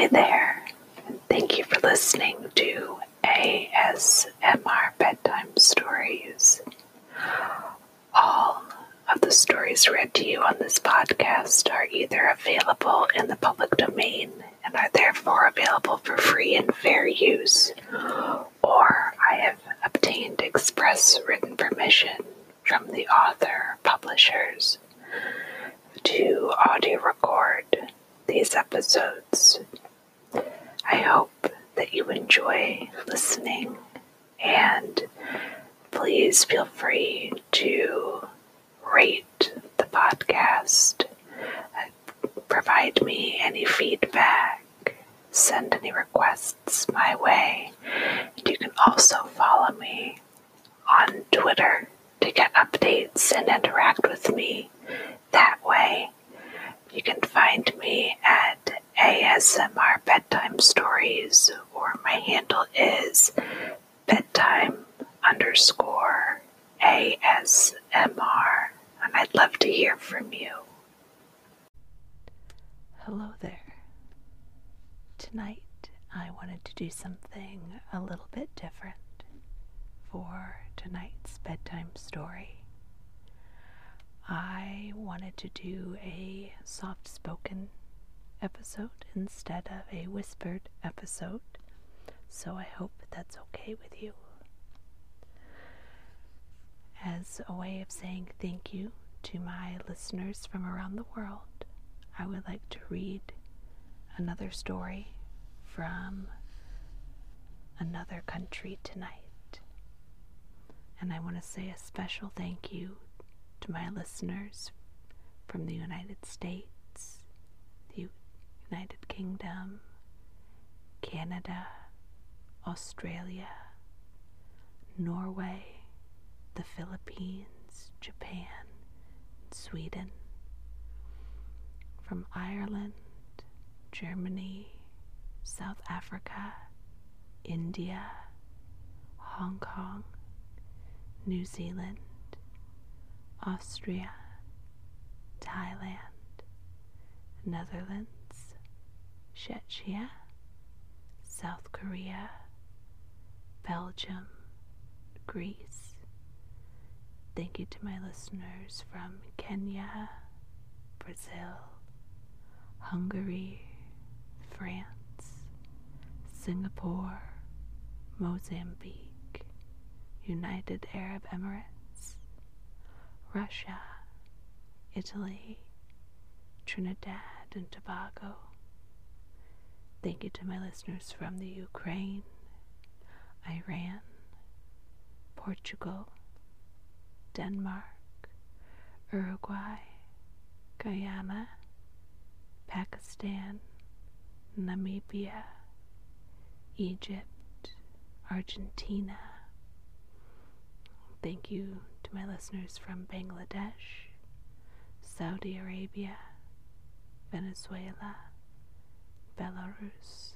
Hi there. Thank you for listening to ASMR Bedtime Stories. All of the stories read to you on this podcast are either available in the public domain and are therefore available for free and fair use, or I have obtained express written permission from the author publishers to audio record these episodes. I hope that you enjoy listening and please feel free to rate the podcast, uh, provide me any feedback, send any requests my way. And you can also follow me on Twitter to get updates and interact with me that way. You can find me at ASMR Bedtime Stories, or my handle is bedtime underscore ASMR, and I'd love to hear from you. Hello there. Tonight I wanted to do something a little bit different for tonight's bedtime story. I wanted to do a soft spoken episode instead of a whispered episode, so I hope that's okay with you. As a way of saying thank you to my listeners from around the world, I would like to read another story from another country tonight. And I want to say a special thank you to my listeners from the United States, the United Kingdom, Canada, Australia, Norway, the Philippines, Japan, Sweden, from Ireland, Germany, South Africa, India, Hong Kong, New Zealand, Austria, Thailand, Netherlands, Czechia, South Korea, Belgium, Greece. Thank you to my listeners from Kenya, Brazil, Hungary, France, Singapore, Mozambique, United Arab Emirates, Russia, Italy, Trinidad and Tobago. Thank you to my listeners from the Ukraine, Iran, Portugal, Denmark, Uruguay, Guyana, Pakistan, Namibia, Egypt, Argentina. Thank you to my listeners from Bangladesh, Saudi Arabia, Venezuela, Belarus,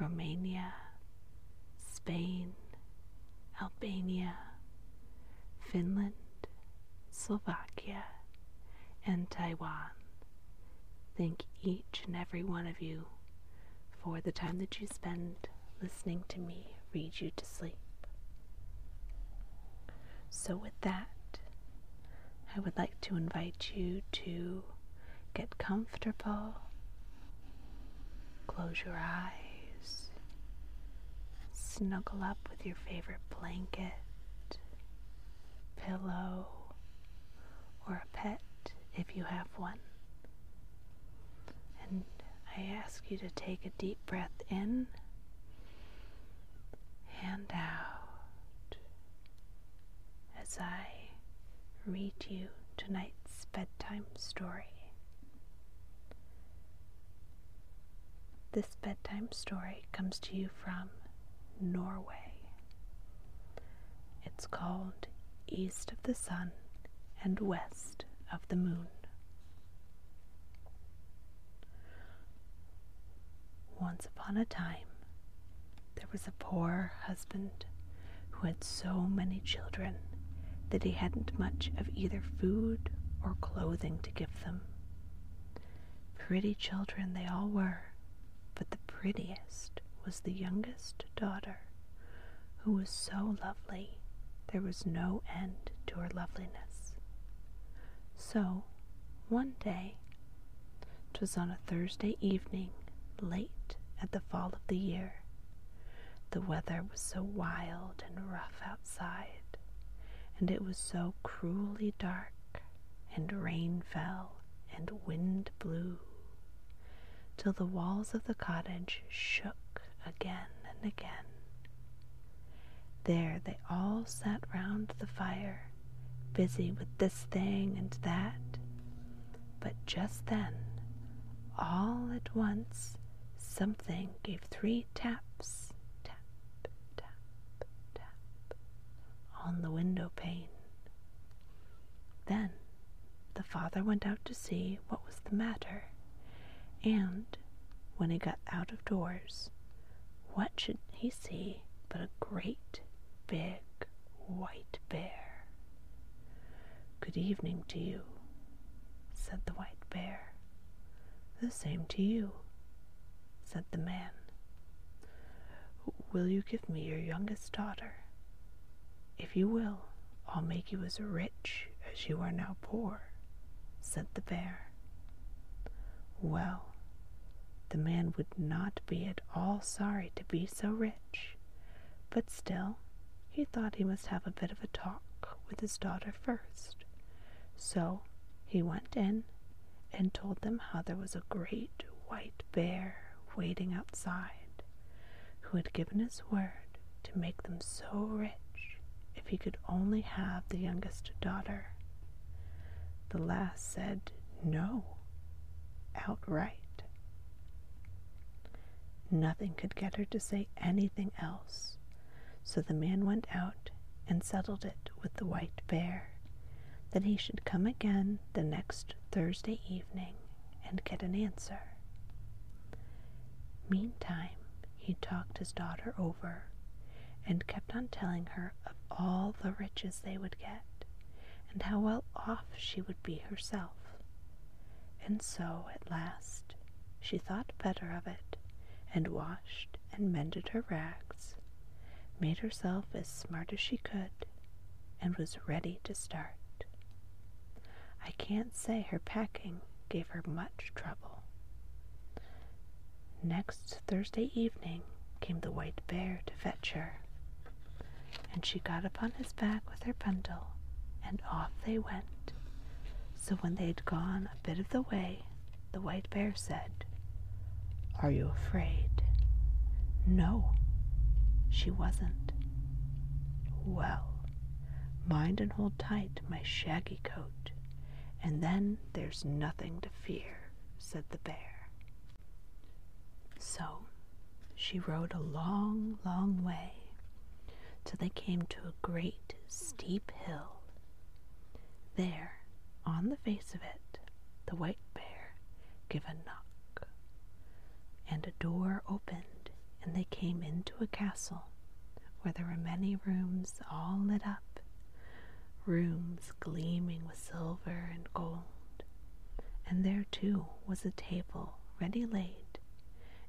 Romania, Spain, Albania, Finland, Slovakia, and Taiwan. Thank each and every one of you for the time that you spend listening to me read you to sleep. So, with that, I would like to invite you to get comfortable, close your eyes, snuggle up with your favorite blanket, pillow, or a pet if you have one. And I ask you to take a deep breath in and out as I read you tonight's bedtime story. This bedtime story comes to you from Norway. It's called East of the Sun and West of the Moon. Once upon a time, there was a poor husband who had so many children that he hadn't much of either food or clothing to give them. Pretty children they all were, but the prettiest was the youngest daughter, who was so lovely there was no end to her loveliness. So, one day, 'twas on a Thursday evening, late at the fall of the year, the weather was so wild and rough outside, and it was so cruelly dark, and rain fell, and wind blew, till the walls of the cottage shook again and again. There they all sat round the fire, busy with this thing and that. But just then, all at once, something gave three taps, on the window pane. Then the father went out to see what was the matter, and when he got out of doors, what should he see but a great big white bear. Good evening to you, said the white bear. The same to you, said the man. Will you give me your youngest daughter? If you will, I'll make you as rich as you are now poor, said the bear. Well, the man would not be at all sorry to be so rich, but still he thought he must have a bit of a talk with his daughter first. So he went in and told them how there was a great white bear waiting outside, who had given his word to make them so rich if he could only have the youngest daughter. The lass said no, outright. Nothing could get her to say anything else, so the man went out and settled it with the white bear that he should come again the next Thursday evening and get an answer. Meantime, he talked his daughter over and kept on telling her of all the riches they would get and how well off she would be herself. And so, at last, she thought better of it and washed and mended her rags, made herself as smart as she could, and was ready to start. I can't say her packing gave her much trouble. Next Thursday evening came the white bear to fetch her, and she got upon his back with her bundle, and off they went. So when they had gone a bit of the way, the white bear said, Are you afraid? No, she wasn't. Well, mind and hold tight my shaggy coat, and then there's nothing to fear, said the bear. So she rode a long, long way till they came to a great steep hill. There, on the face of it, the white bear gave a knock, and a door opened, and they came into a castle where there were many rooms all lit up, rooms gleaming with silver and gold. And there too was a table ready laid,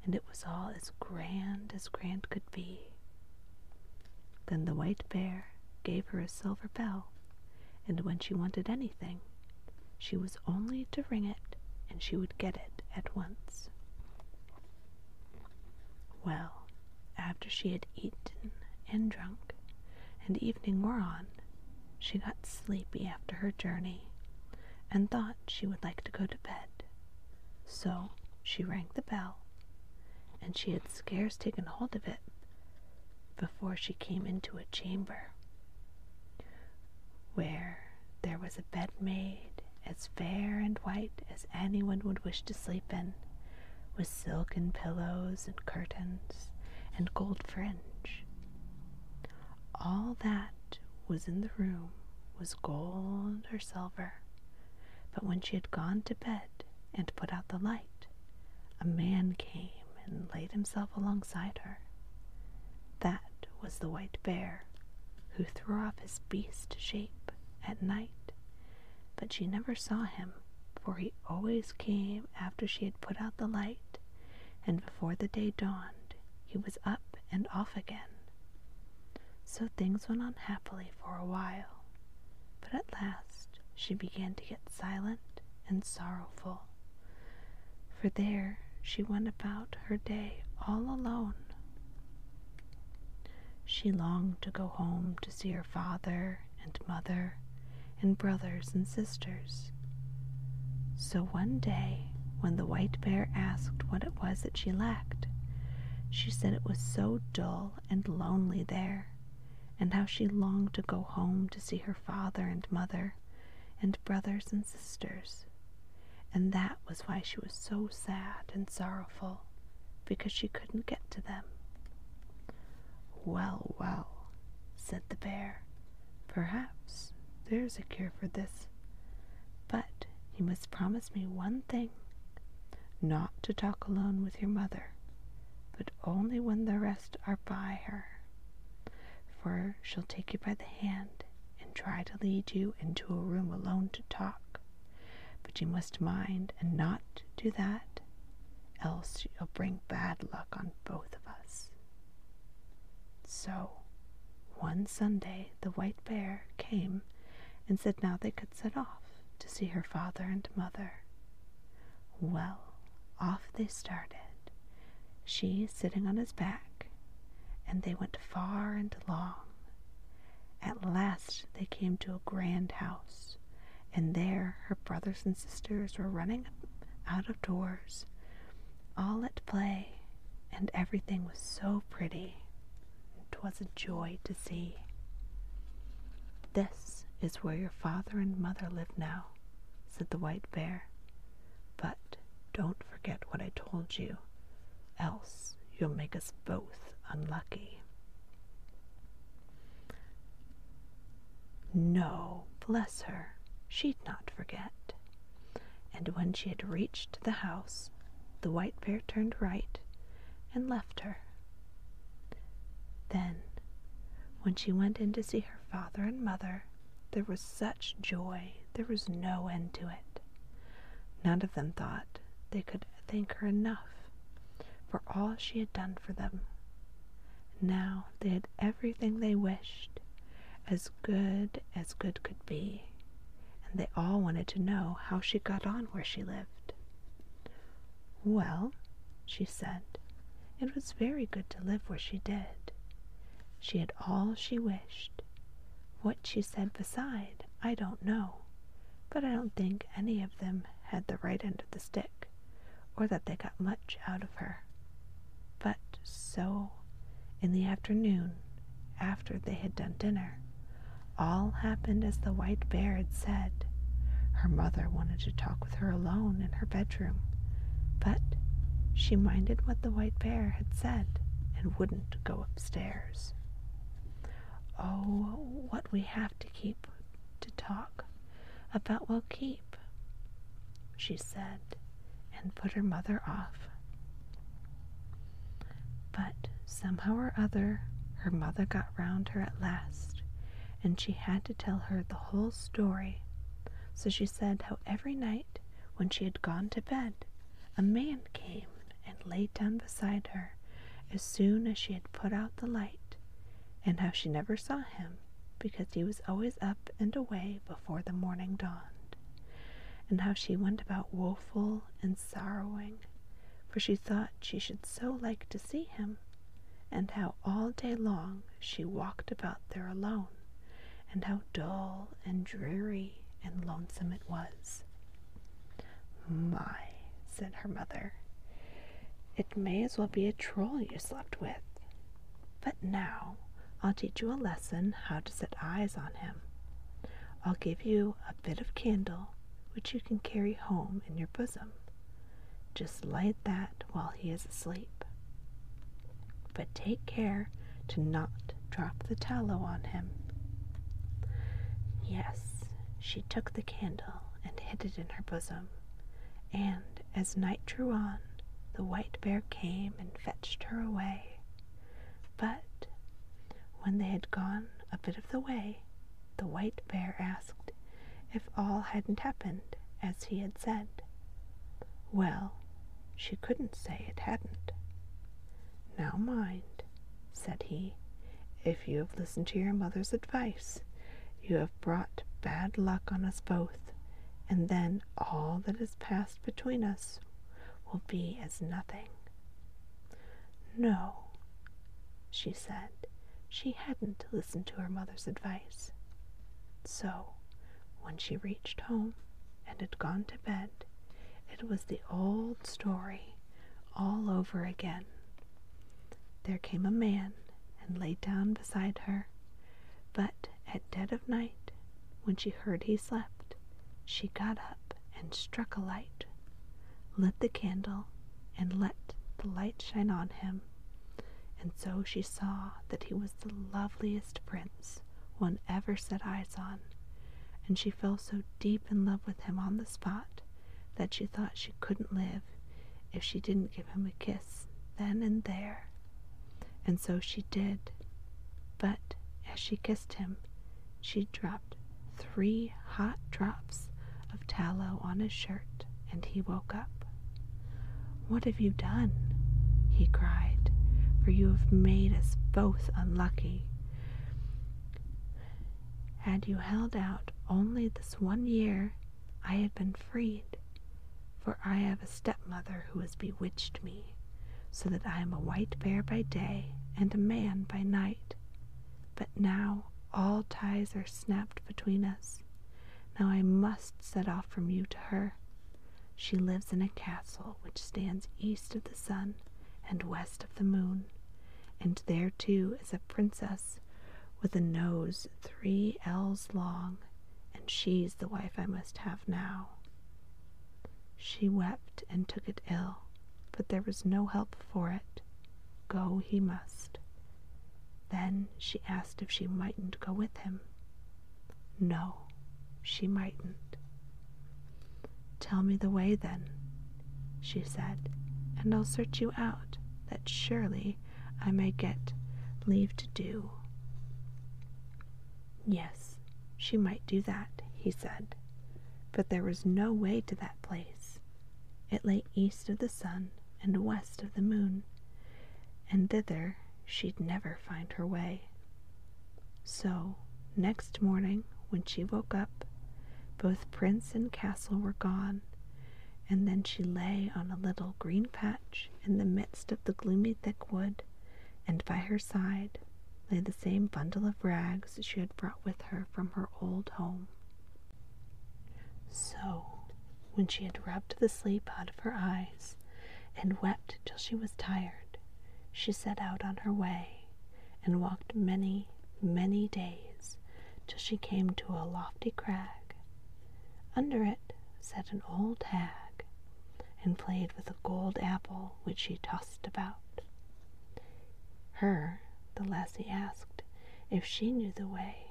and it was all as grand as grand could be. Then the white bear gave her a silver bell, and when she wanted anything, she was only to ring it, and she would get it at once. Well, after she had eaten and drunk, and evening wore on, she got sleepy after her journey, and thought she would like to go to bed. So she rang the bell, and she had scarce taken hold of it before she came into a chamber where there was a bed made as fair and white as anyone would wish to sleep in, with silken pillows and curtains and gold fringe. All that was in the room was gold or silver, but when she had gone to bed and put out the light, a man came and laid himself alongside her. That was the white bear, who threw off his beast shape at night, but she never saw him, for he always came after she had put out the light and before the day dawned, he was up and off again. So things went on happily for a while, but at last she began to get silent and sorrowful, for there she went about her day all alone. She longed to go home to see her father and mother and brothers and sisters. So one day, when the white bear asked what it was that she lacked, she said it was so dull and lonely there, and how she longed to go home to see her father and mother and brothers and sisters. And that was why she was so sad and sorrowful, because she couldn't get to them. Well, well, said the bear, perhaps there's a cure for this. But you must promise me one thing not to talk alone with your mother, but only when the rest are by her. For she'll take you by the hand and try to lead you into a room alone to talk. But you must mind and not do that, else you'll bring bad luck on both of us. So, one Sunday the white bear came and said now they could set off to see her father and mother. Well, off they started, she sitting on his back, and they went far and long. At last they came to a grand house, and there her brothers and sisters were running out of doors, all at play, and everything was so pretty. Was a joy to see. This is where your father and mother live now, said the white bear. But don't forget what I told you, else you'll make us both unlucky. No, bless her, she'd not forget. And when she had reached the house, the white bear turned right and left her. Then, when she went in to see her father and mother, there was such joy, there was no end to it. None of them thought they could thank her enough for all she had done for them. Now they had everything they wished, as good as good could be, and they all wanted to know how she got on where she lived. Well, she said, it was very good to live where she did. She had all she wished, what she said beside, I don't know, but I don't think any of them had the right end of the stick, or that they got much out of her. But so, in the afternoon, after they had done dinner, all happened as the white bear had said. Her mother wanted to talk with her alone in her bedroom, but she minded what the white bear had said and wouldn't go upstairs. Oh, what we have to keep to talk about we'll keep, she said, and put her mother off. But somehow or other, her mother got round her at last, and she had to tell her the whole story. So she said how every night, when she had gone to bed, a man came and lay down beside her as soon as she had put out the light and how she never saw him because he was always up and away before the morning dawned, and how she went about woeful and sorrowing, for she thought she should so like to see him, and how all day long she walked about there alone, and how dull and dreary and lonesome it was. My, said her mother, it may as well be a troll you slept with. But now I'll teach you a lesson how to set eyes on him. I'll give you a bit of candle which you can carry home in your bosom. Just light that while he is asleep. But take care to not drop the tallow on him. Yes, she took the candle and hid it in her bosom, and as night drew on, the white bear came and fetched her away. But when they had gone a bit of the way, the white bear asked if all hadn't happened as he had said. Well, she couldn't say it hadn't. Now mind, said he, if you have listened to your mother's advice, you have brought bad luck on us both, and then all that has passed between us will be as nothing. No, she said, she hadn't listened to her mother's advice. So, when she reached home and had gone to bed, it was the old story all over again. There came a man and lay down beside her. But at dead of night, when she heard he slept, she got up and struck a light, lit the candle, and let the light shine on him. And so she saw that he was the loveliest prince one ever set eyes on, and she fell so deep in love with him on the spot that she thought she couldn't live if she didn't give him a kiss then and there and so she did. But as she kissed him, she dropped three hot drops of tallow on his shirt, and he woke up. What have you done? he cried, for you have made us both unlucky. Had you held out only this one year, I had been freed, for I have a stepmother who has bewitched me so that I am a white bear by day and a man by night. But now all ties are snapped between us. Now I must set off from you to her. She lives in a castle which stands east of the sun and west of the moon, and there too is a princess with a nose three ells long, and she's the wife I must have now. She wept and took it ill but there was no help for it. Go he must. Then she asked if she mightn't go with him. No, she mightn't. Tell me the way then, she said, and I'll search you out, that surely I may get leave to do. Yes, she might do that, he said, but there was no way to that place. It lay east of the sun and west of the moon, and thither she'd never find her way. So, next morning, when she woke up, both prince and castle were gone, and then she lay on a little green patch in the midst of the gloomy thick wood, and by her side lay the same bundle of rags she had brought with her from her old home. So, when she had rubbed the sleep out of her eyes, and wept till she was tired, she set out on her way, and walked many, many days, till she came to a lofty crag. Under it sat an old hag, and played with a gold apple which she tossed about. Her the lassie asked if she knew the way.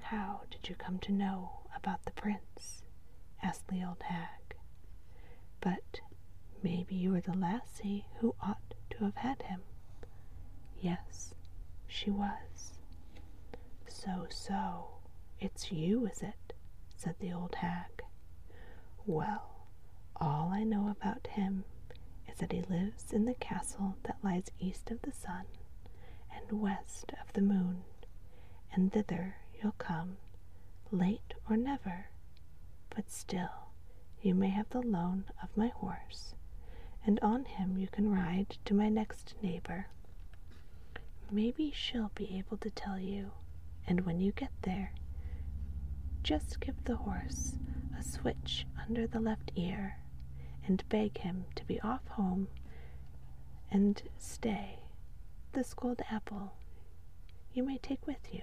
How did you come to know about the prince? asked the old hag. But maybe you were the lassie who ought to have had him. Yes, she was. So, so, it's you, is it? said the old hag. Well, all I know about him is that he lives in the castle that lies east of the sun and west of the moon, and thither you'll come late or never, but still you may have the loan of my horse, and on him you can ride to my next neighbor. Maybe she'll be able to tell you, and when you get there, just give the horse a switch under the left ear and beg him to be off home and stay. This gold apple you may take with you.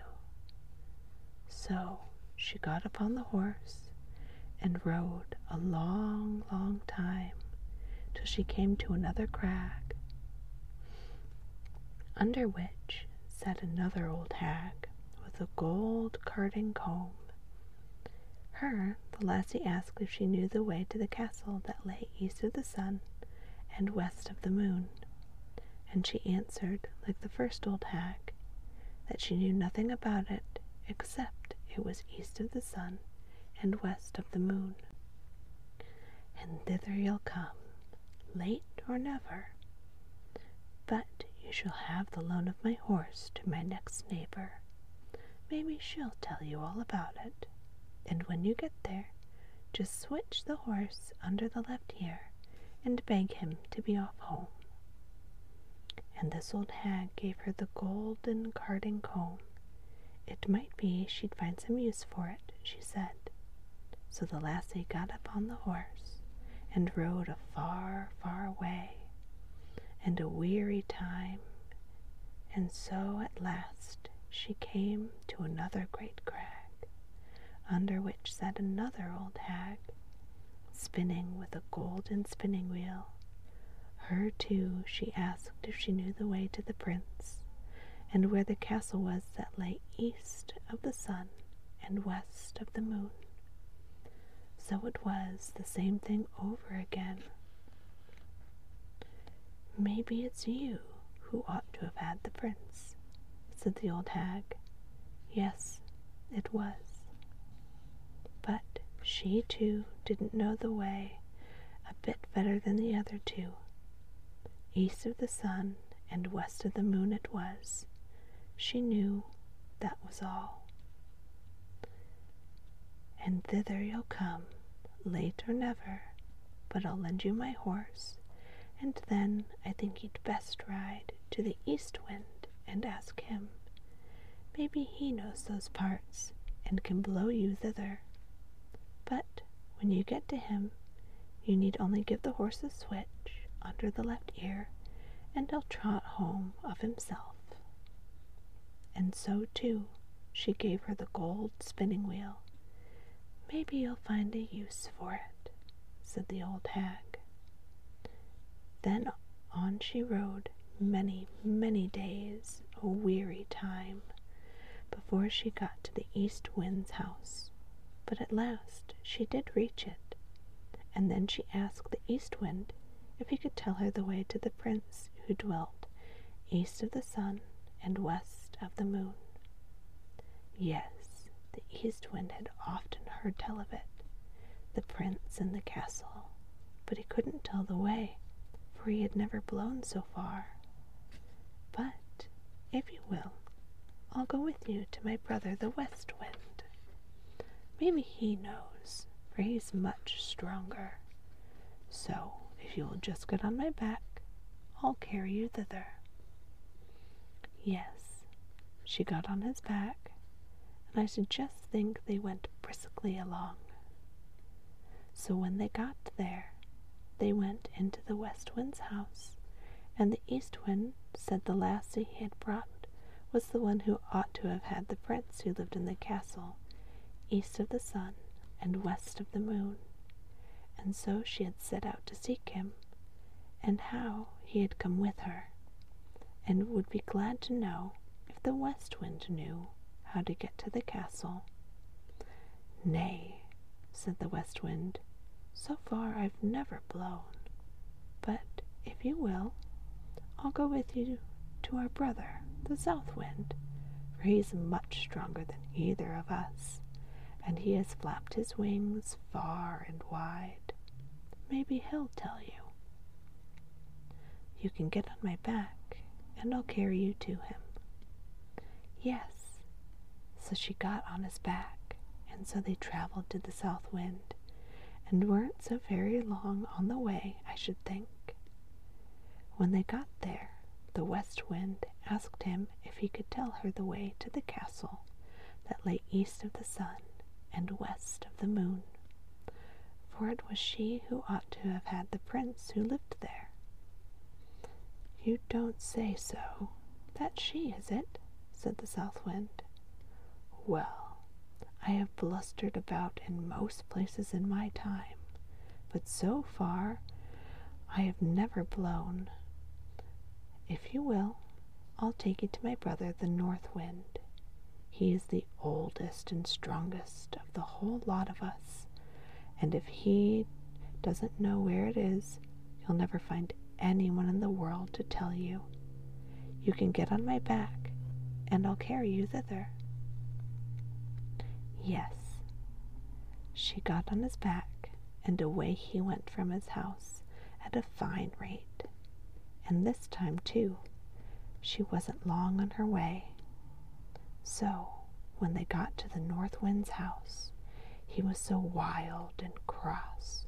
So she got upon the horse and rode a long, long time till she came to another crag, under which sat another old hag with a gold carding comb. Her the lassie asked if she knew the way to the castle that lay east of the sun and west of the moon, and she answered, like the first old hag, that she knew nothing about it except it was east of the sun and west of the moon. And thither you'll come, late or never. But you shall have the loan of my horse to my next neighbor. Maybe she'll tell you all about it. And when you get there, just switch the horse under the left ear and beg him to be off home. And this old hag gave her the golden carding comb. It might be she'd find some use for it, she said. So the lassie got up on the horse and rode a far, far way, and a weary time, and so at last she came to another great crag, under which sat another old hag, spinning with a golden spinning wheel. Her, too, she asked if she knew the way to the prince, and where the castle was that lay east of the sun and west of the moon. So it was the same thing over again. Maybe it's you who ought to have had the prince, said the old hag. Yes, it was. But she too didn't know the way a bit better than the other two. East of the sun and west of the moon it was. She knew that was all. And thither you'll come, late or never, but I'll lend you my horse, and then I think you'd best ride to the east wind and ask him. Maybe he knows those parts and can blow you thither. But when you get to him, you need only give the horse a switch under the left ear, and he'll trot home of himself. And so, too, she gave her the gold spinning wheel. Maybe you'll find a use for it, said the old hag. Then on she rode many, many days, a weary time, before she got to the east wind's house. But at last she did reach it, and then she asked the east wind if he could tell her the way to the prince who dwelt east of the sun and west of the moon. Yes, the east wind had often heard tell of it, the prince in the castle, but he couldn't tell the way, for he had never blown so far. But, if you will, I'll go with you to my brother the west wind. Maybe he knows, for he's much stronger. So, if you will just get on my back, I'll carry you thither. Yes, she got on his back, and I should just think they went briskly along. So when they got there, they went into the west wind's house, and the east wind said the lassie he had brought was the one who ought to have had the prince who lived in the castle, east of the sun and west of the moon, and so she had set out to seek him, and how he had come with her, and would be glad to know if the west wind knew how to get to the castle. Nay, said the west wind, so far I've never blown, but if you will, I'll go with you to our brother, the south wind, for he's much stronger than either of us, and he has flapped his wings far and wide. Maybe he'll tell you. You can get on my back, and I'll carry you to him. Yes, so she got on his back, and so they traveled to the south wind, and weren't so very long on the way, I should think. When they got there, the west wind asked him if he could tell her the way to the castle that lay east of the sun and west of the moon, for it was she who ought to have had the prince who lived there. You don't say so. That's she, is it? said the south wind. Well, I have blustered about in most places in my time, but so far I have never blown. If you will, I'll take you to my brother the north wind. He is the oldest and strongest of the whole lot of us, and if he doesn't know where it is, you'll never find anyone in the world to tell you. You can get on my back, and I'll carry you thither. Yes. She got on his back, and away he went from his house at a fine rate. And this time, too, she wasn't long on her way. So, when they got to the North Wind's house, he was so wild and cross,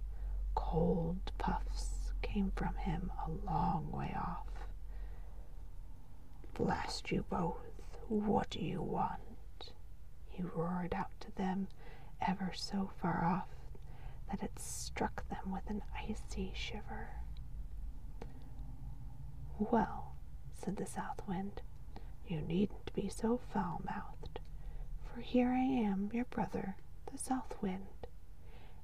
cold puffs came from him a long way off. Blast you both, what do you want? He roared out to them ever so far off that it struck them with an icy shiver. Well, said the South Wind, you needn't be so foul mouthed, for here I am, your brother, the South Wind,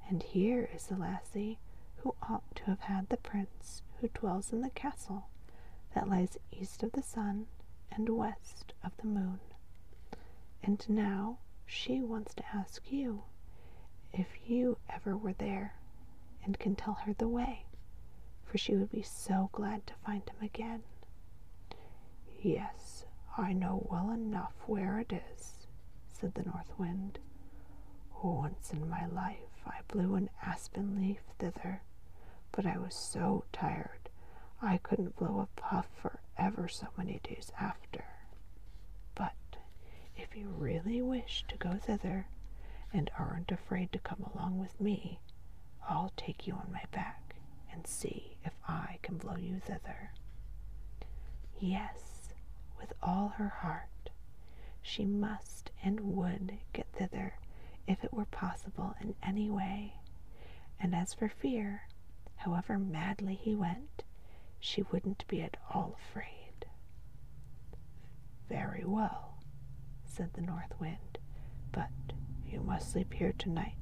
and here is the lassie who ought to have had the prince who dwells in the castle that lies east of the sun and west of the moon. And now she wants to ask you if you ever were there and can tell her the way, for she would be so glad to find him again. Yes, I know well enough where it is, said the North Wind. Once in my life I blew an aspen leaf thither, but I was so tired I couldn't blow a puff for ever so many days after. But if you really wish to go thither, and aren't afraid to come along with me, I'll take you on my back and see if I can blow you thither. Yes, with all her heart, she must and would get thither if it were possible in any way. And as for fear, however madly he went, she wouldn't be at all afraid. Very well, said the North Wind, but you must sleep here tonight,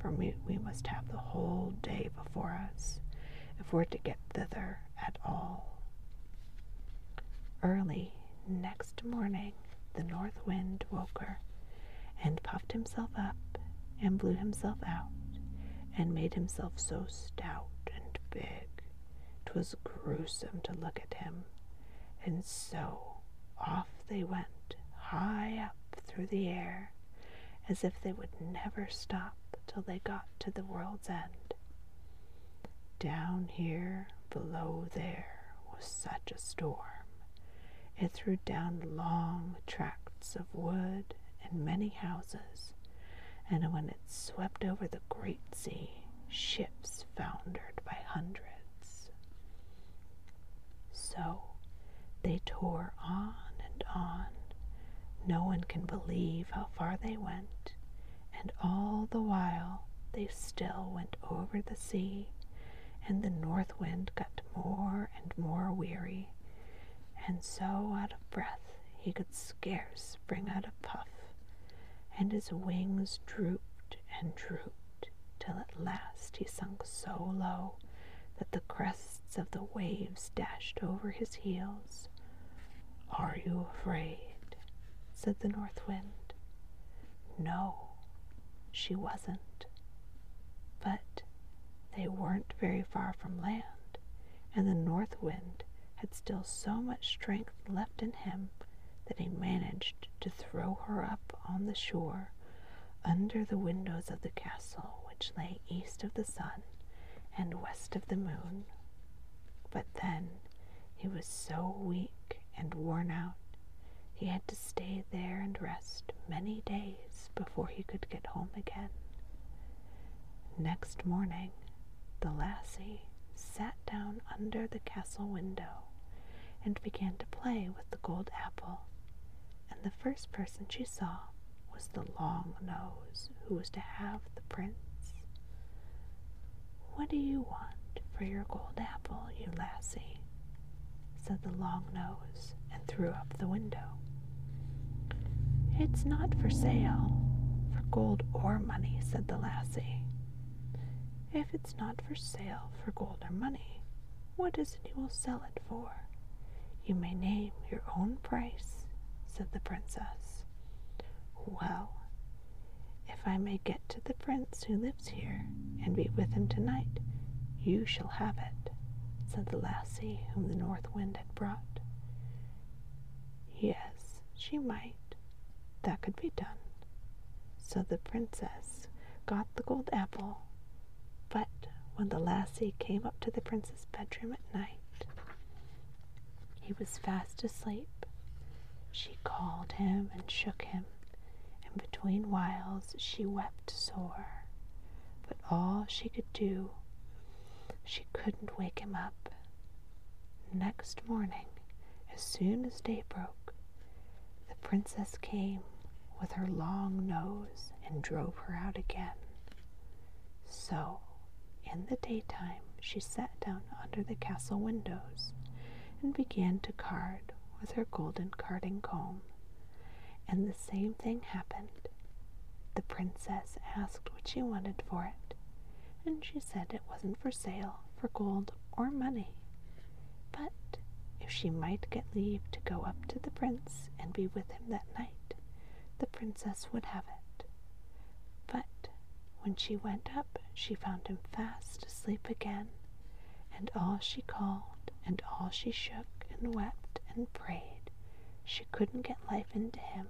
for we, we must have the whole day before us if we're to get thither at all. Early next morning, the North Wind woke her and puffed himself up and blew himself out and made himself so stout and big 'twas gruesome to look at him. And so off they went, high up through the air, as if they would never stop till they got to the world's end. Down here, below there, was such a storm. It threw down long tracts of wood and many houses, and when it swept over the great sea, ships foundered by hundreds. So they tore on and on. No one can believe how far they went, and all the while they still went over the sea, and the north wind got more and more weary, and so out of breath he could scarce bring out a puff, and his wings drooped and drooped, till at last he sunk so low that the crests of the waves dashed over his heels. Are you afraid? said the North Wind. No, she wasn't. But they weren't very far from land, and the North Wind had still so much strength left in him that he managed to throw her up on the shore under the windows of the castle which lay east of the sun and west of the moon. But then he was so weak and worn out he had to stay there and rest many days before he could get home again. Next morning, the lassie sat down under the castle window and began to play with the gold apple, and the first person she saw was the long nose who was to have the prince. What do you want for your gold apple, you lassie? said the long nose, and threw up the window. It's not for sale, for gold or money, said the lassie. If it's not for sale for gold or money, what is it you will sell it for? You may name your own price, said the princess. Well, if I may get to the prince who lives here and be with him tonight, you shall have it, said the lassie whom the north wind had brought. Yes, she might. That could be done, So the princess got the gold apple, but when the lassie came up to the prince's bedroom at night, he was fast asleep. She called him and shook him, and between whiles she wept sore. But all she could do, she couldn't wake him up. Next morning, as soon as day broke, the princess came with her long nose and drove her out again. So, in the daytime, she sat down under the castle windows and began to card with her golden carding comb. And the same thing happened. The princess asked what she wanted for it, and she said it wasn't for sale for gold or money, but if she might get leave to go up to the prince and be with him that night, the princess would have it. But when she went up, she found him fast asleep again, and all she called, and all she shook, and wept, and prayed, she couldn't get life into him.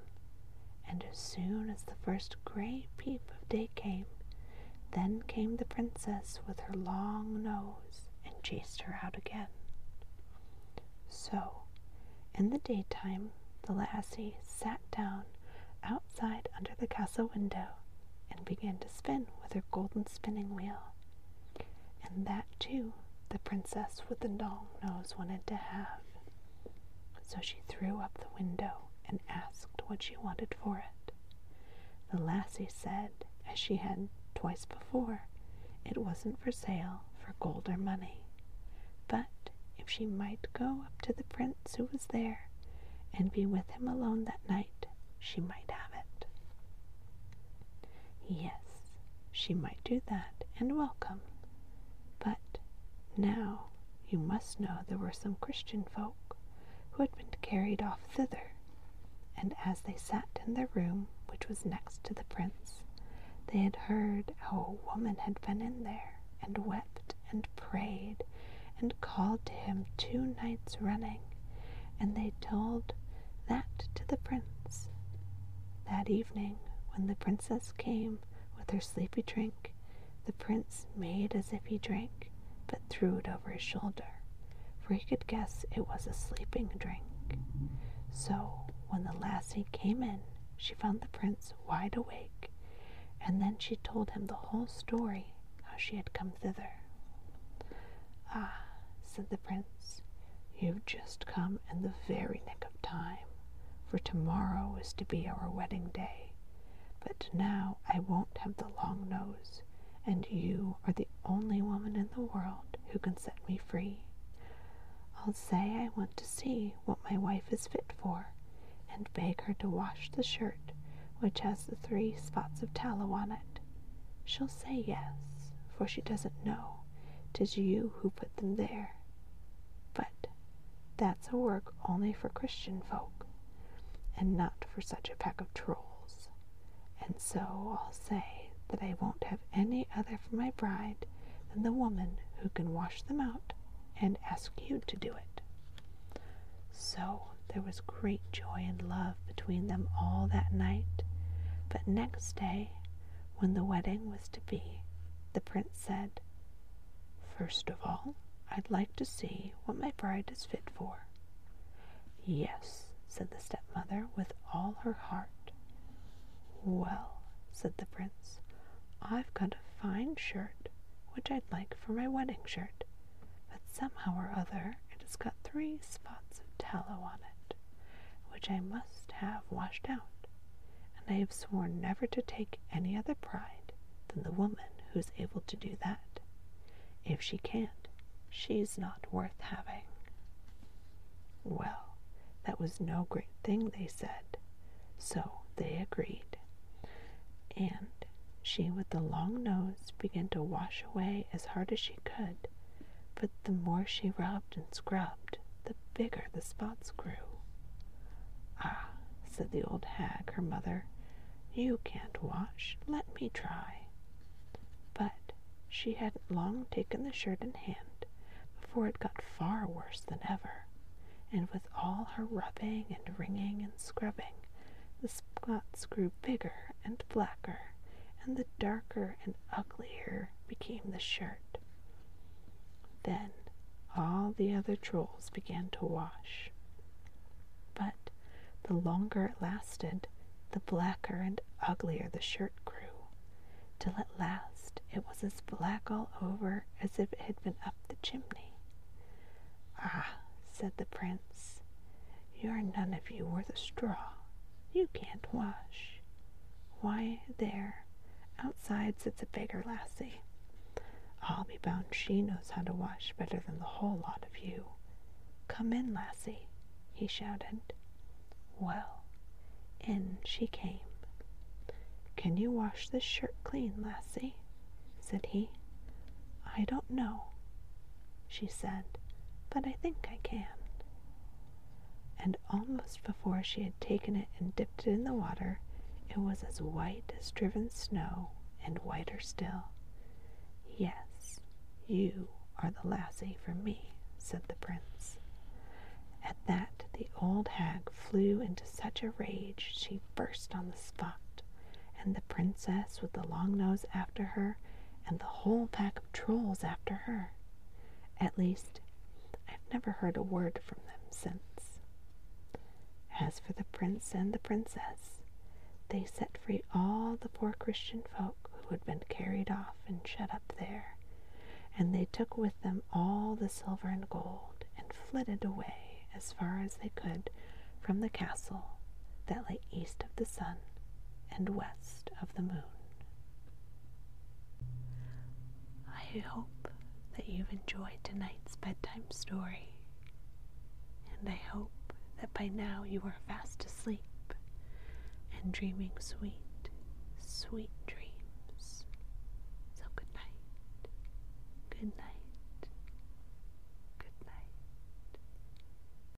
And as soon as the first gray peep of day came, then came the princess with her long nose and chased her out again. So, in the daytime, the lassie sat down outside under the castle window and began to spin with her golden spinning wheel. And that, too, the princess with the long nose wanted to have. So she threw up the window and asked what she wanted for it. The lassie said, as she had twice before, it wasn't for sale for gold or money, but if she might go up to the prince who was there and be with him alone that night, she might have it. Yes, she might do that and welcome. Now you must know there were some Christian folk who had been carried off thither, and as they sat in their room, which was next to the prince, they had heard how a woman had been in there and wept and prayed and called to him two nights running, and they told that to the prince. That evening, when the princess came with her sleepy drink, the prince made as if he drank, but threw it over his shoulder, for he could guess it was a sleeping drink. So, when the lassie came in, she found the prince wide awake, and then she told him the whole story, how she had come thither. Ah, said the prince, you've just come in the very nick of time, for tomorrow is to be our wedding day. But now I won't have the long nose, and you are the only woman in the world who can set me free. I'll say I want to see what my wife is fit for, and beg her to wash the shirt which has the three spots of tallow on it. She'll say yes, for she doesn't know 'tis you who put them there. But that's a work only for Christian folk, and not for such a pack of trolls. And so I'll say that I won't have any other for my bride than the woman who can wash them out and ask you to do it. So there was great joy and love between them all that night. But next day, when the wedding was to be, the prince said, First of all, I'd like to see what my bride is fit for. Yes, said the stepmother with all her heart. Well, said the prince, I've got a fine shirt which I'd like for my wedding shirt but somehow or other it has got three spots of tallow on it, which I must have washed out, and I have sworn never to take any other bride than the woman who is able to do that. If she can't, she's not worth having. Well, that was no great thing, they said, so they agreed. And she with the long nose began to wash away as hard as she could but the more she rubbed and scrubbed, the bigger the spots grew. Ah, said the old hag, her mother, you can't wash. Let me try. But she hadn't long taken the shirt in hand before it got far worse than ever, and with all her rubbing and wringing and scrubbing, the spots grew bigger and blacker, and the darker and uglier became the shirt. Then all the other trolls began to wash. But the longer it lasted, the blacker and uglier the shirt grew, till at last it was as black all over as if it had been up the chimney. Ah, said the prince, you are none of you worth a straw. You can't wash. Why, there, outside sits a beggar lassie. I'll be bound she knows how to wash better than the whole lot of you. Come in, lassie, he shouted. Well, in she came. Can you wash this shirt clean, lassie? said he. I don't know, she said, but I think I can. And almost before she had taken it and dipped it in the water, it was as white as driven snow and whiter still. Yes, you are the lassie for me, said the prince. At that the old hag flew into such a rage she burst on the spot, and the princess with the long nose after her, and the whole pack of trolls after her. At least, I've never heard a word from them since. As for the prince and the princess, they set free all the poor Christian folk who had been carried off and shut up there, and they took with them all the silver and gold, and flitted away as far as they could from the castle that lay east of the sun and west of the moon. I hope that you've enjoyed tonight's bedtime story, and I hope that by now you are fast asleep and dreaming sweet, sweet dreams. So good night. Good night.